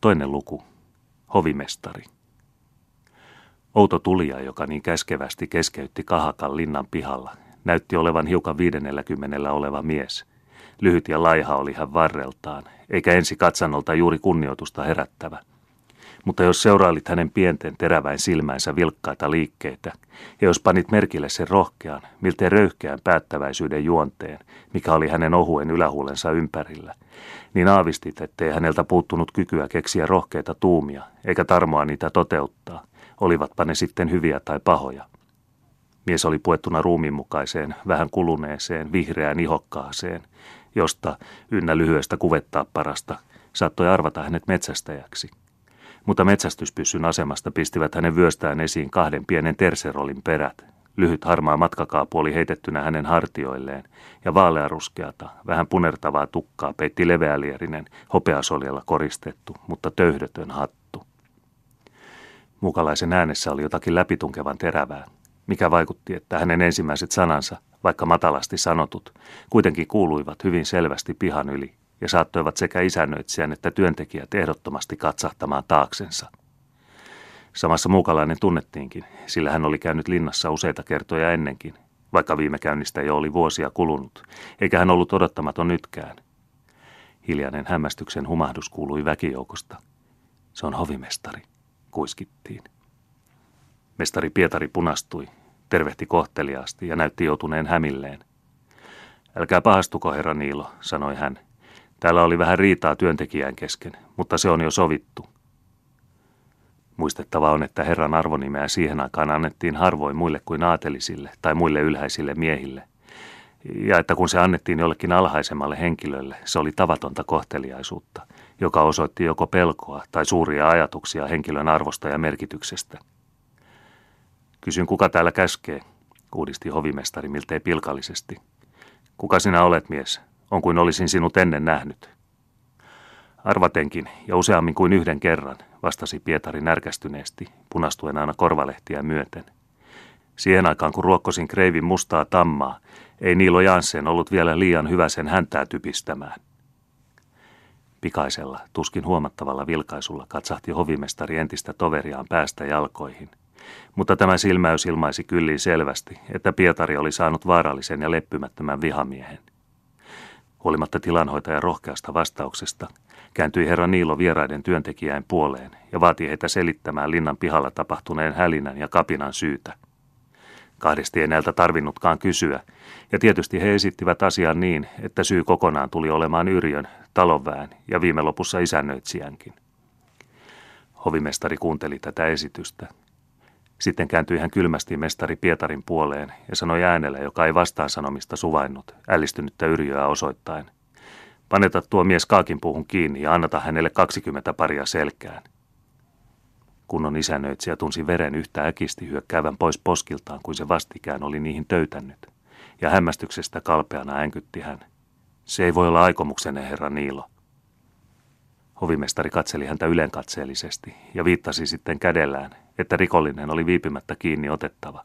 Toinen luku. Hovimestari. Outo tulija, joka niin käskevästi keskeytti Kahakan linnan pihalla, näytti olevan hiukan viidennelläkymmenellä oleva mies. Lyhyt ja laiha oli hän varreltaan, eikä ensi katsannolta juuri kunnioitusta herättävä. Mutta jos seurailit hänen pienten teräväin silmänsä vilkkaita liikkeitä, ja jos panit merkille sen rohkean, miltei röyhkeän päättäväisyyden juonteen, mikä oli hänen ohuen ylähuulensa ympärillä, niin aavistit, ettei häneltä puuttunut kykyä keksiä rohkeita tuumia, eikä tarmoa niitä toteuttaa, olivatpa ne sitten hyviä tai pahoja. Mies oli puettuna ruumiinmukaiseen, vähän kuluneeseen, vihreään ihokkaaseen, josta, ynnä lyhyestä kuvettaa parasta, saattoi arvata hänet metsästäjäksi. Mutta metsästyspyssyn asemasta pistivät hänen vyöstään esiin kahden pienen terserolin perät. Lyhyt harmaa matkakaapu oli heitettynä hänen hartioilleen, ja vaalearuskeata, vähän punertavaa tukkaa peitti leveälierinen, hopeasoljalla koristettu, mutta töyhdötön hattu. Mukalaisen äänessä oli jotakin läpitunkevan terävää, mikä vaikutti, että hänen ensimmäiset sanansa, vaikka matalasti sanotut, kuitenkin kuuluivat hyvin selvästi pihan yli ja saattoivat sekä isännöitsijän että työntekijät ehdottomasti katsahtamaan taaksensa. Samassa muukalainen tunnettiinkin, sillä hän oli käynyt linnassa useita kertoja ennenkin, vaikka viime käynnistä jo oli vuosia kulunut, eikä hän ollut odottamaton nytkään. Hiljainen hämmästyksen humahdus kuului väkijoukosta. Se on hovimestari, kuiskittiin. Mestari Pietari punastui, tervehti kohteliaasti ja näytti joutuneen hämilleen. Älkää pahastuko, herra Niilo, sanoi hän. Täällä oli vähän riitaa työntekijän kesken, mutta se on jo sovittu. Muistettava on, että herran arvonimeä siihen aikaan annettiin harvoin muille kuin aatelisille tai muille ylhäisille miehille. Ja että kun se annettiin jollekin alhaisemmalle henkilölle, se oli tavatonta kohteliaisuutta, joka osoitti joko pelkoa tai suuria ajatuksia henkilön arvosta ja merkityksestä – Kysyn, kuka täällä käskee, uudisti hovimestari miltei pilkallisesti. Kuka sinä olet, mies? On kuin olisin sinut ennen nähnyt. Arvatenkin, ja useammin kuin yhden kerran, vastasi Pietari närkästyneesti, punastuen aina korvalehtiä myöten. Siihen aikaan, kun ruokkosin kreivin mustaa tammaa, ei Niilo Janssen ollut vielä liian hyvä sen häntää typistämään. Pikaisella, tuskin huomattavalla vilkaisulla katsahti hovimestari entistä toveriaan päästä jalkoihin mutta tämä silmäys ilmaisi kyllin selvästi, että Pietari oli saanut vaarallisen ja leppymättömän vihamiehen. Huolimatta tilanhoitajan rohkeasta vastauksesta, kääntyi herra Niilo vieraiden työntekijäin puoleen ja vaati heitä selittämään linnan pihalla tapahtuneen hälinän ja kapinan syytä. Kahdesti ei näiltä tarvinnutkaan kysyä, ja tietysti he esittivät asian niin, että syy kokonaan tuli olemaan Yrjön, talonväen ja viime lopussa isännöitsijänkin. Hovimestari kuunteli tätä esitystä sitten kääntyi hän kylmästi mestari Pietarin puoleen ja sanoi äänellä, joka ei vastaan sanomista suvainnut, ällistynyttä yrjöä osoittain. Paneta tuo mies kaakinpuuhun kiinni ja annata hänelle 20 paria selkään. Kunnon isännöitsijä tunsi veren yhtä äkisti hyökkäävän pois poskiltaan, kuin se vastikään oli niihin töytännyt. Ja hämmästyksestä kalpeana änkytti hän. Se ei voi olla aikomuksenne, herra Niilo. Hovimestari katseli häntä ylenkatseellisesti ja viittasi sitten kädellään, että rikollinen oli viipymättä kiinni otettava.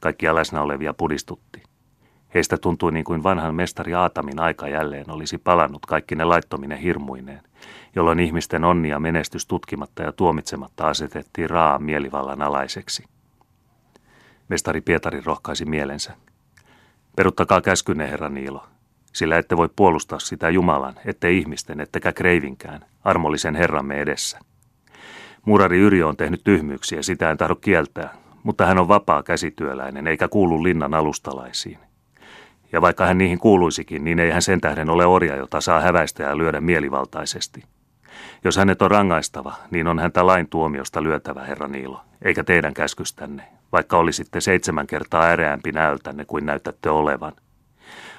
Kaikkia läsnä olevia pudistutti. Heistä tuntui niin kuin vanhan mestari Aatamin aika jälleen olisi palannut kaikki ne laittominen hirmuineen, jolloin ihmisten onni ja menestys tutkimatta ja tuomitsematta asetettiin raaan mielivallan alaiseksi. Mestari Pietari rohkaisi mielensä. Peruttakaa käskynne, herra Niilo, sillä ette voi puolustaa sitä Jumalan, ette ihmisten, ettekä kreivinkään, armollisen Herramme edessä. Murari Yrjö on tehnyt tyhmyyksiä, sitä en tahdo kieltää, mutta hän on vapaa käsityöläinen eikä kuulu linnan alustalaisiin. Ja vaikka hän niihin kuuluisikin, niin ei hän sen tähden ole orja, jota saa häväistä ja lyödä mielivaltaisesti. Jos hänet on rangaistava, niin on häntä lain tuomiosta lyötävä, herra Niilo, eikä teidän käskystänne, vaikka olisitte seitsemän kertaa äreämpi näöltänne kuin näytätte olevan.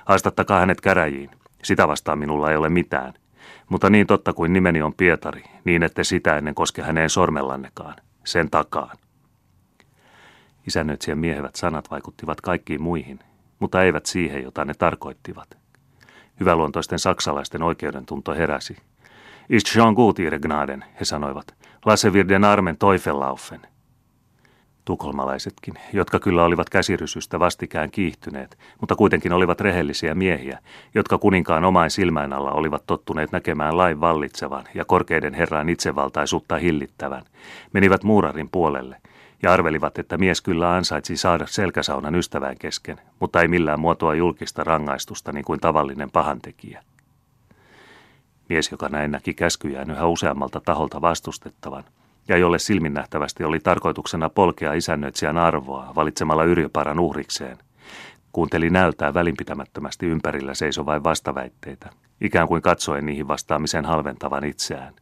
Haastattakaa hänet käräjiin. Sitä vastaan minulla ei ole mitään. Mutta niin totta kuin nimeni on Pietari, niin ette sitä ennen koske häneen sormellannekaan. Sen takaan. Isännöitsijän miehevät sanat vaikuttivat kaikkiin muihin, mutta eivät siihen, jota ne tarkoittivat. Hyväluontoisten saksalaisten oikeudentunto heräsi. Ist schon gut, ihre Gnaden, he sanoivat. Lasse wir den armen Teufelaufen. Tukholmalaisetkin, jotka kyllä olivat käsirysystä vastikään kiihtyneet, mutta kuitenkin olivat rehellisiä miehiä, jotka kuninkaan omain silmäin alla olivat tottuneet näkemään lain vallitsevan ja korkeiden herran itsevaltaisuutta hillittävän, menivät muurarin puolelle ja arvelivat, että mies kyllä ansaitsi saada selkäsaunan ystävän kesken, mutta ei millään muotoa julkista rangaistusta niin kuin tavallinen pahantekijä. Mies, joka näin näki käskyjään yhä useammalta taholta vastustettavan – ja jolle silminnähtävästi oli tarkoituksena polkea isännöitsijän arvoa valitsemalla Yrjöparan uhrikseen. Kuunteli näyttää välinpitämättömästi ympärillä seisovain vastaväitteitä, ikään kuin katsoen niihin vastaamisen halventavan itseään.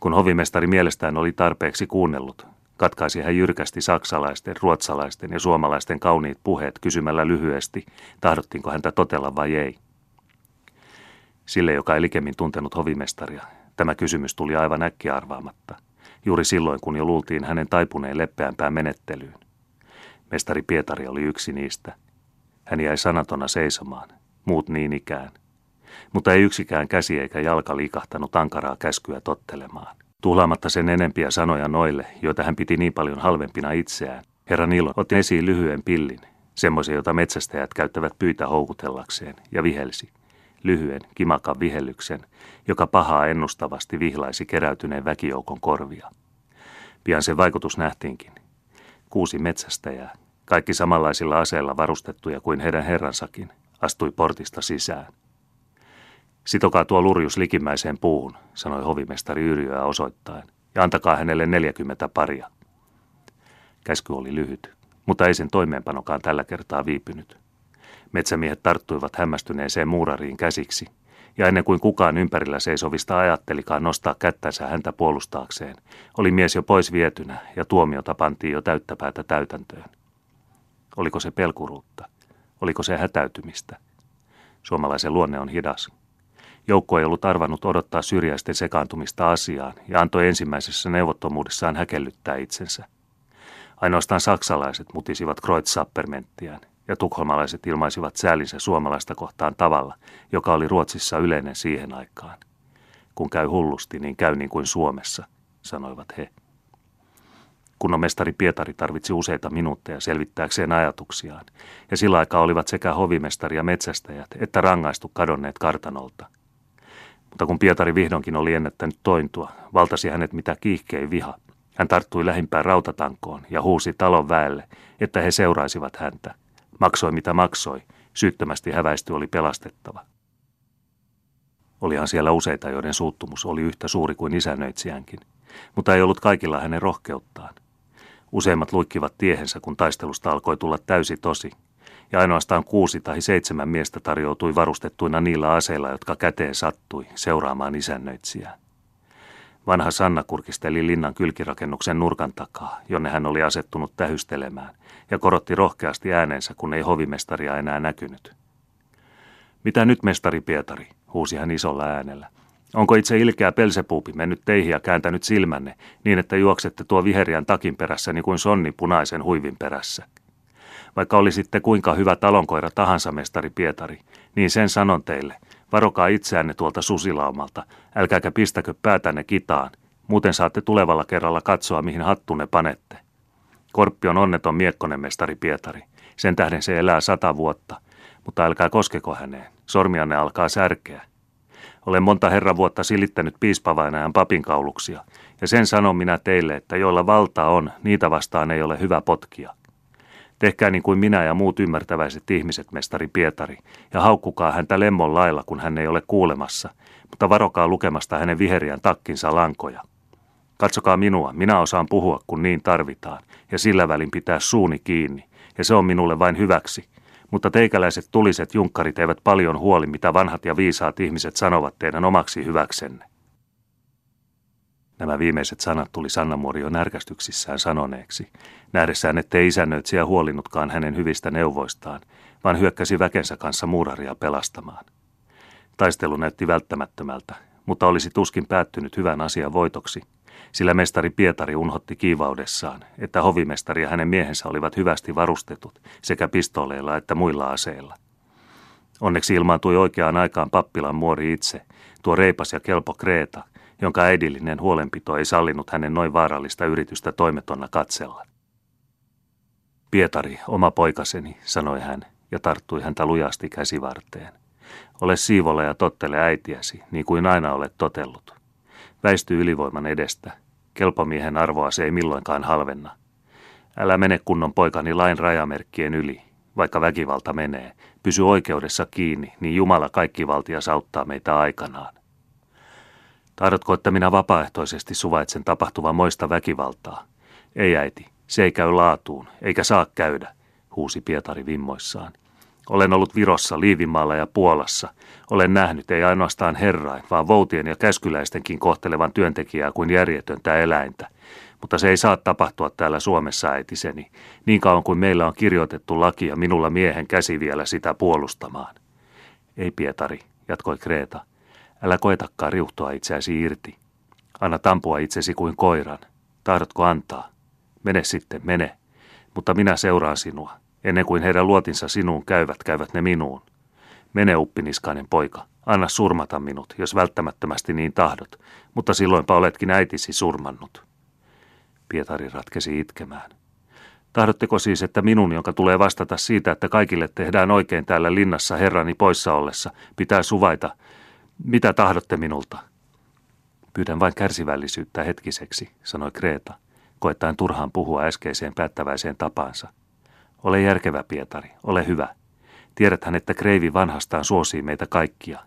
Kun hovimestari mielestään oli tarpeeksi kuunnellut, katkaisi hän jyrkästi saksalaisten, ruotsalaisten ja suomalaisten kauniit puheet kysymällä lyhyesti, tahdottiinko häntä totella vai ei. Sille, joka ei likemmin tuntenut hovimestaria, tämä kysymys tuli aivan äkkiä arvaamatta – juuri silloin kun jo luultiin hänen taipuneen leppeämpään menettelyyn. Mestari Pietari oli yksi niistä. Hän jäi sanatona seisomaan, muut niin ikään. Mutta ei yksikään käsi eikä jalka liikahtanut ankaraa käskyä tottelemaan. Tuhlaamatta sen enempiä sanoja noille, joita hän piti niin paljon halvempina itseään, herra Nilo otti esiin lyhyen pillin, semmoisen, jota metsästäjät käyttävät pyytä houkutellakseen, ja vihelsi – lyhyen, kimakan vihellyksen, joka pahaa ennustavasti vihlaisi keräytyneen väkijoukon korvia. Pian sen vaikutus nähtiinkin. Kuusi metsästäjää, kaikki samanlaisilla aseilla varustettuja kuin heidän herransakin, astui portista sisään. Sitokaa tuo lurjus likimmäiseen puuhun, sanoi hovimestari Yrjöä osoittaen, ja antakaa hänelle 40 paria. Käsky oli lyhyt, mutta ei sen toimeenpanokaan tällä kertaa viipynyt. Metsämiehet tarttuivat hämmästyneeseen muurariin käsiksi, ja ennen kuin kukaan ympärillä seisovista ajattelikaan nostaa kättänsä häntä puolustaakseen, oli mies jo pois vietynä ja tuomiota pantiin jo täyttäpäätä täytäntöön. Oliko se pelkuruutta? Oliko se hätäytymistä? Suomalaisen luonne on hidas. Joukko ei ollut arvannut odottaa syrjäisten sekaantumista asiaan ja antoi ensimmäisessä neuvottomuudessaan häkellyttää itsensä. Ainoastaan saksalaiset mutisivat Kreutzappermenttiään ja tukholmalaiset ilmaisivat säälinsä suomalaista kohtaan tavalla, joka oli Ruotsissa yleinen siihen aikaan. Kun käy hullusti, niin käy niin kuin Suomessa, sanoivat he. Kunnon mestari Pietari tarvitsi useita minuutteja selvittääkseen ajatuksiaan, ja sillä aikaa olivat sekä hovimestari ja metsästäjät että rangaistu kadonneet kartanolta. Mutta kun Pietari vihdoinkin oli ennättänyt tointua, valtasi hänet mitä kiihkein viha. Hän tarttui lähimpään rautatankoon ja huusi talon väelle, että he seuraisivat häntä. Maksoi mitä maksoi, syyttömästi häväisty oli pelastettava. Olihan siellä useita, joiden suuttumus oli yhtä suuri kuin isännöitsijänkin, mutta ei ollut kaikilla hänen rohkeuttaan. Useimmat luikkivat tiehensä, kun taistelusta alkoi tulla täysi tosi, ja ainoastaan kuusi tai seitsemän miestä tarjoutui varustettuina niillä aseilla, jotka käteen sattui, seuraamaan isännöitsijää. Vanha Sanna kurkisteli linnan kylkirakennuksen nurkan takaa, jonne hän oli asettunut tähystelemään, ja korotti rohkeasti äänensä, kun ei hovimestaria enää näkynyt. Mitä nyt, mestari Pietari, huusi hän isolla äänellä. Onko itse ilkeä pelsepuupi mennyt teihin ja kääntänyt silmänne, niin että juoksette tuo viheriän takin perässä niin kuin sonni punaisen huivin perässä? Vaikka olisitte kuinka hyvä talonkoira tahansa, mestari Pietari, niin sen sanon teille, varokaa itseänne tuolta susilaumalta, älkääkä pistäkö päätänne kitaan, muuten saatte tulevalla kerralla katsoa, mihin hattunne panette. Korppi on onneton miekkonen mestari Pietari. Sen tähden se elää sata vuotta, mutta älkää koskeko häneen. Sormianne alkaa särkeä. Olen monta herran vuotta silittänyt piispavainajan papinkauluksia, ja sen sanon minä teille, että joilla valta on, niitä vastaan ei ole hyvä potkia. Tehkää niin kuin minä ja muut ymmärtäväiset ihmiset, mestari Pietari, ja haukkukaa häntä lemmon lailla, kun hän ei ole kuulemassa, mutta varokaa lukemasta hänen viheriän takkinsa lankoja. Katsokaa minua, minä osaan puhua, kun niin tarvitaan, ja sillä välin pitää suuni kiinni, ja se on minulle vain hyväksi. Mutta teikäläiset tuliset junkkarit eivät paljon huoli, mitä vanhat ja viisaat ihmiset sanovat teidän omaksi hyväksenne. Nämä viimeiset sanat tuli Sanna Muori jo närkästyksissään sanoneeksi, nähdessään, ettei isännöitsijä huolinutkaan hänen hyvistä neuvoistaan, vaan hyökkäsi väkensä kanssa muuraria pelastamaan. Taistelu näytti välttämättömältä, mutta olisi tuskin päättynyt hyvän asian voitoksi, sillä mestari Pietari unhotti kiivaudessaan, että hovimestari ja hänen miehensä olivat hyvästi varustetut sekä pistooleilla että muilla aseilla. Onneksi ilmaantui oikeaan aikaan pappilan muori itse, tuo reipas ja kelpo Kreeta, jonka äidillinen huolenpito ei sallinut hänen noin vaarallista yritystä toimetonna katsella. Pietari, oma poikaseni, sanoi hän ja tarttui häntä lujasti käsivarteen. Ole siivolla ja tottele äitiäsi, niin kuin aina olet totellut. Väisty ylivoiman edestä. Kelpomiehen arvoa se ei milloinkaan halvenna. Älä mene kunnon poikani lain rajamerkkien yli, vaikka väkivalta menee. Pysy oikeudessa kiinni, niin Jumala kaikki valtias auttaa meitä aikanaan. Tahdotko, että minä vapaaehtoisesti suvaitsen tapahtuvan moista väkivaltaa? Ei äiti, se ei käy laatuun, eikä saa käydä, huusi Pietari vimmoissaan. Olen ollut Virossa, Liivimaalla ja Puolassa. Olen nähnyt ei ainoastaan herrain, vaan voutien ja käskyläistenkin kohtelevan työntekijää kuin järjetöntä eläintä. Mutta se ei saa tapahtua täällä Suomessa, äitiseni, niin kauan kuin meillä on kirjoitettu laki ja minulla miehen käsi vielä sitä puolustamaan. Ei Pietari, jatkoi Kreeta. Älä koetakaan riuhtoa itseäsi irti. Anna tampua itsesi kuin koiran. Tahdotko antaa? Mene sitten, mene. Mutta minä seuraan sinua. Ennen kuin heidän luotinsa sinuun käyvät, käyvät ne minuun. Mene uppiniskainen poika, anna surmata minut, jos välttämättömästi niin tahdot, mutta silloinpa oletkin äitisi surmannut. Pietari ratkesi itkemään. Tahdotteko siis, että minun, jonka tulee vastata siitä, että kaikille tehdään oikein täällä linnassa herrani poissa ollessa, pitää suvaita, mitä tahdotte minulta? Pyydän vain kärsivällisyyttä hetkiseksi, sanoi Kreeta, koettaen turhaan puhua äskeiseen päättäväiseen tapaansa – ole järkevä, Pietari, ole hyvä. Tiedäthän, että Kreivi vanhastaan suosii meitä kaikkia.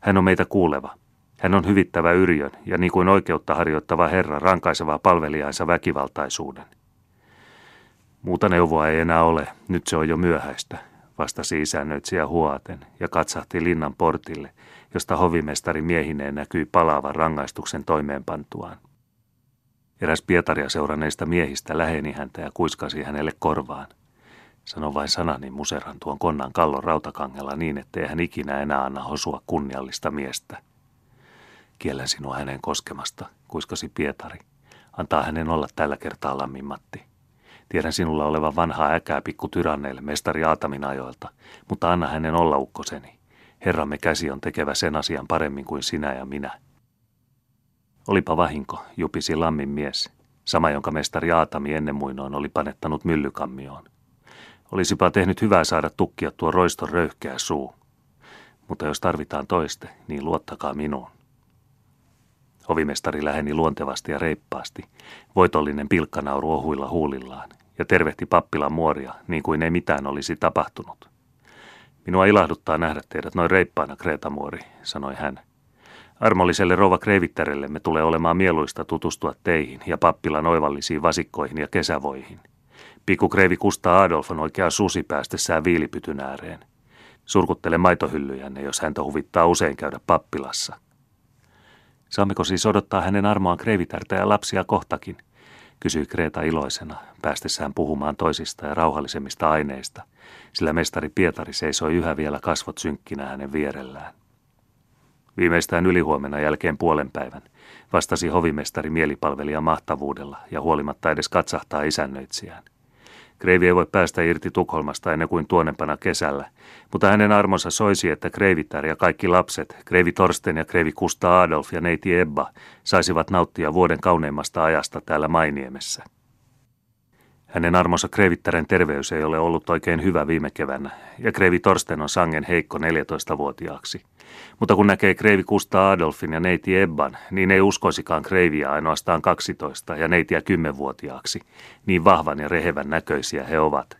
Hän on meitä kuuleva. Hän on hyvittävä yrjön ja niin kuin oikeutta harjoittava herra rankaiseva palvelijaansa väkivaltaisuuden. Muuta neuvoa ei enää ole, nyt se on jo myöhäistä, vastasi isännöitsijä huoaten ja katsahti linnan portille, josta hovimestari miehineen näkyi palaavan rangaistuksen toimeenpantuaan. Eräs Pietaria seuranneista miehistä läheni häntä ja kuiskasi hänelle korvaan – Sano vain sanani museran tuon konnan kallon rautakangella niin, ettei hän ikinä enää anna hosua kunniallista miestä. Kiellen sinua hänen koskemasta, kuiskasi Pietari. Antaa hänen olla tällä kertaa lammin Matti. Tiedän sinulla olevan vanhaa äkää pikku tyranneille mestari Aatamin ajoilta, mutta anna hänen olla ukkoseni. Herramme käsi on tekevä sen asian paremmin kuin sinä ja minä. Olipa vahinko, jupisi lammin mies, sama jonka mestari Aatami ennen muinoin oli panettanut myllykammioon. Olisipa tehnyt hyvää saada tukkia tuo roiston röyhkeä suu. Mutta jos tarvitaan toiste, niin luottakaa minuun. Hovimestari läheni luontevasti ja reippaasti, voitollinen pilkkanauru ohuilla huulillaan, ja tervehti pappilan muoria, niin kuin ei mitään olisi tapahtunut. Minua ilahduttaa nähdä teidät noin reippaana, Kreetamuori, sanoi hän. Armolliselle rouva me tulee olemaan mieluista tutustua teihin ja pappilan oivallisiin vasikkoihin ja kesävoihin – Kreivi Kusta Adolf on oikea susi päästessään viilipytyn ääreen. Surkuttele maitohyllyjänne, jos häntä huvittaa usein käydä pappilassa. Saammeko siis odottaa hänen armoaan kreivitärtä ja lapsia kohtakin, kysyi Kreeta iloisena, päästessään puhumaan toisista ja rauhallisemmista aineista, sillä mestari Pietari seisoi yhä vielä kasvot synkkinä hänen vierellään. Viimeistään ylihuomenna jälkeen puolen päivän vastasi hovimestari mielipalvelija mahtavuudella ja huolimatta edes katsahtaa isännöitsijään. Kreivi ei voi päästä irti Tukholmasta ennen kuin tuonempana kesällä, mutta hänen armonsa soisi, että Kreivitär ja kaikki lapset, Kreivi Torsten ja Kreivi Kusta Adolf ja neiti Ebba, saisivat nauttia vuoden kauneimmasta ajasta täällä Mainiemessä. Hänen armonsa Kreivittären terveys ei ole ollut oikein hyvä viime keväänä, ja Kreivi Torsten on sangen heikko 14-vuotiaaksi. Mutta kun näkee Kreivi Kusta Adolfin ja neiti Ebban, niin ei uskoisikaan Kreiviä ainoastaan 12 ja neitiä 10-vuotiaaksi. Niin vahvan ja rehevän näköisiä he ovat.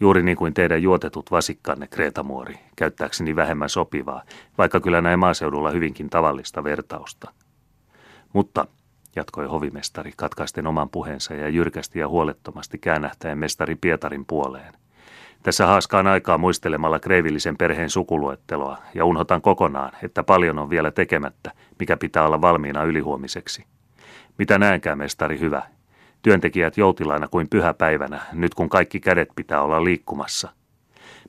Juuri niin kuin teidän juotetut vasikkanne, Kreetamuori, käyttääkseni vähemmän sopivaa, vaikka kyllä näin maaseudulla hyvinkin tavallista vertausta. Mutta jatkoi hovimestari katkaisten oman puheensa ja jyrkästi ja huolettomasti käännähtäen mestari Pietarin puoleen. Tässä haaskaan aikaa muistelemalla kreivillisen perheen sukuluetteloa ja unhotan kokonaan, että paljon on vielä tekemättä, mikä pitää olla valmiina ylihuomiseksi. Mitä näenkään, mestari hyvä? Työntekijät joutilaina kuin pyhäpäivänä, nyt kun kaikki kädet pitää olla liikkumassa.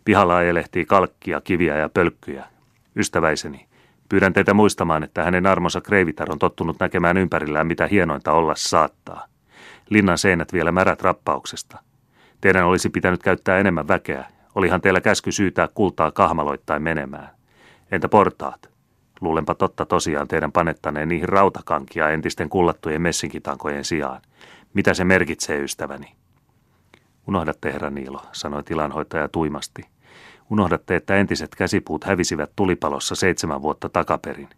Pihalla elehtii kalkkia, kiviä ja pölkkyjä. Ystäväiseni, Pyydän teitä muistamaan, että hänen armonsa Kreivitar on tottunut näkemään ympärillään mitä hienointa olla saattaa. Linnan seinät vielä märät rappauksesta. Teidän olisi pitänyt käyttää enemmän väkeä. Olihan teillä käsky syytää kultaa kahmaloittain menemään. Entä portaat? Luulenpa totta tosiaan teidän panettaneen niihin rautakankia entisten kullattujen messinkitankojen sijaan. Mitä se merkitsee, ystäväni? Unohdatte, herra Niilo, sanoi tilanhoitaja tuimasti. Unohdatte, että entiset käsipuut hävisivät tulipalossa seitsemän vuotta takaperin.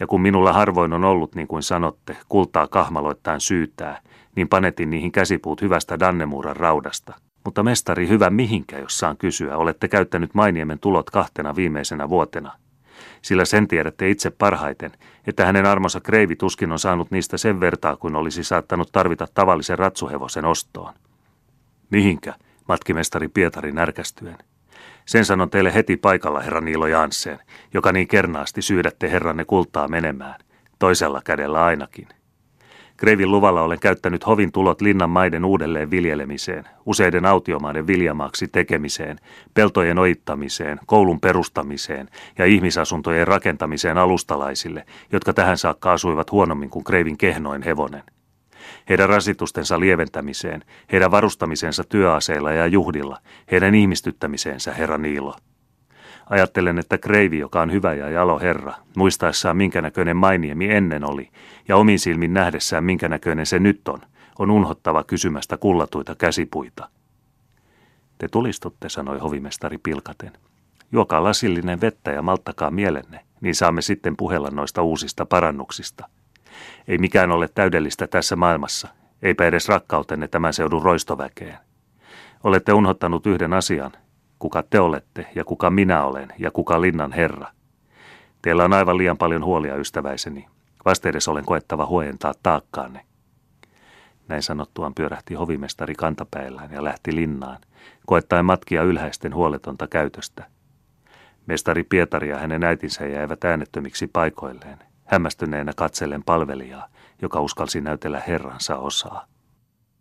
Ja kun minulla harvoin on ollut, niin kuin sanotte, kultaa kahmaloittain syytää, niin panetin niihin käsipuut hyvästä Dannemuuran raudasta. Mutta mestari, hyvä mihinkä, jos saan kysyä, olette käyttänyt Mainiemen tulot kahtena viimeisenä vuotena. Sillä sen tiedätte itse parhaiten, että hänen armonsa kreivi tuskin on saanut niistä sen vertaa kuin olisi saattanut tarvita tavallisen ratsuhevosen ostoon. Mihinkä, matkimestari Pietari närkästyen. Sen sanon teille heti paikalla, herra Niilo Jansseen, joka niin kernaasti syydätte herranne kultaa menemään. Toisella kädellä ainakin. Kreivin luvalla olen käyttänyt hovin tulot linnan maiden uudelleen viljelemiseen, useiden autiomaiden viljamaaksi tekemiseen, peltojen oittamiseen, koulun perustamiseen ja ihmisasuntojen rakentamiseen alustalaisille, jotka tähän saakka asuivat huonommin kuin Kreivin kehnoin hevonen heidän rasitustensa lieventämiseen, heidän varustamisensa työaseilla ja juhdilla, heidän ihmistyttämiseensä, herra Niilo. Ajattelen, että Kreivi, joka on hyvä ja jalo herra, muistaessaan minkä näköinen Mainiemi ennen oli, ja omin silmin nähdessään minkä näköinen se nyt on, on unhottava kysymästä kullatuita käsipuita. Te tulistutte, sanoi hovimestari pilkaten. Juokaa lasillinen vettä ja malttakaa mielenne, niin saamme sitten puhella noista uusista parannuksista – ei mikään ole täydellistä tässä maailmassa, eipä edes rakkautenne tämän seudun roistoväkeen. Olette unhottanut yhden asian, kuka te olette ja kuka minä olen ja kuka linnan herra. Teillä on aivan liian paljon huolia, ystäväiseni. Vastedes olen koettava huojentaa taakkaanne. Näin sanottuaan pyörähti hovimestari kantapäillään ja lähti linnaan, koettaen matkia ylhäisten huoletonta käytöstä. Mestari Pietari ja hänen äitinsä jäivät äänettömiksi paikoilleen hämmästyneenä katsellen palvelijaa, joka uskalsi näytellä herransa osaa.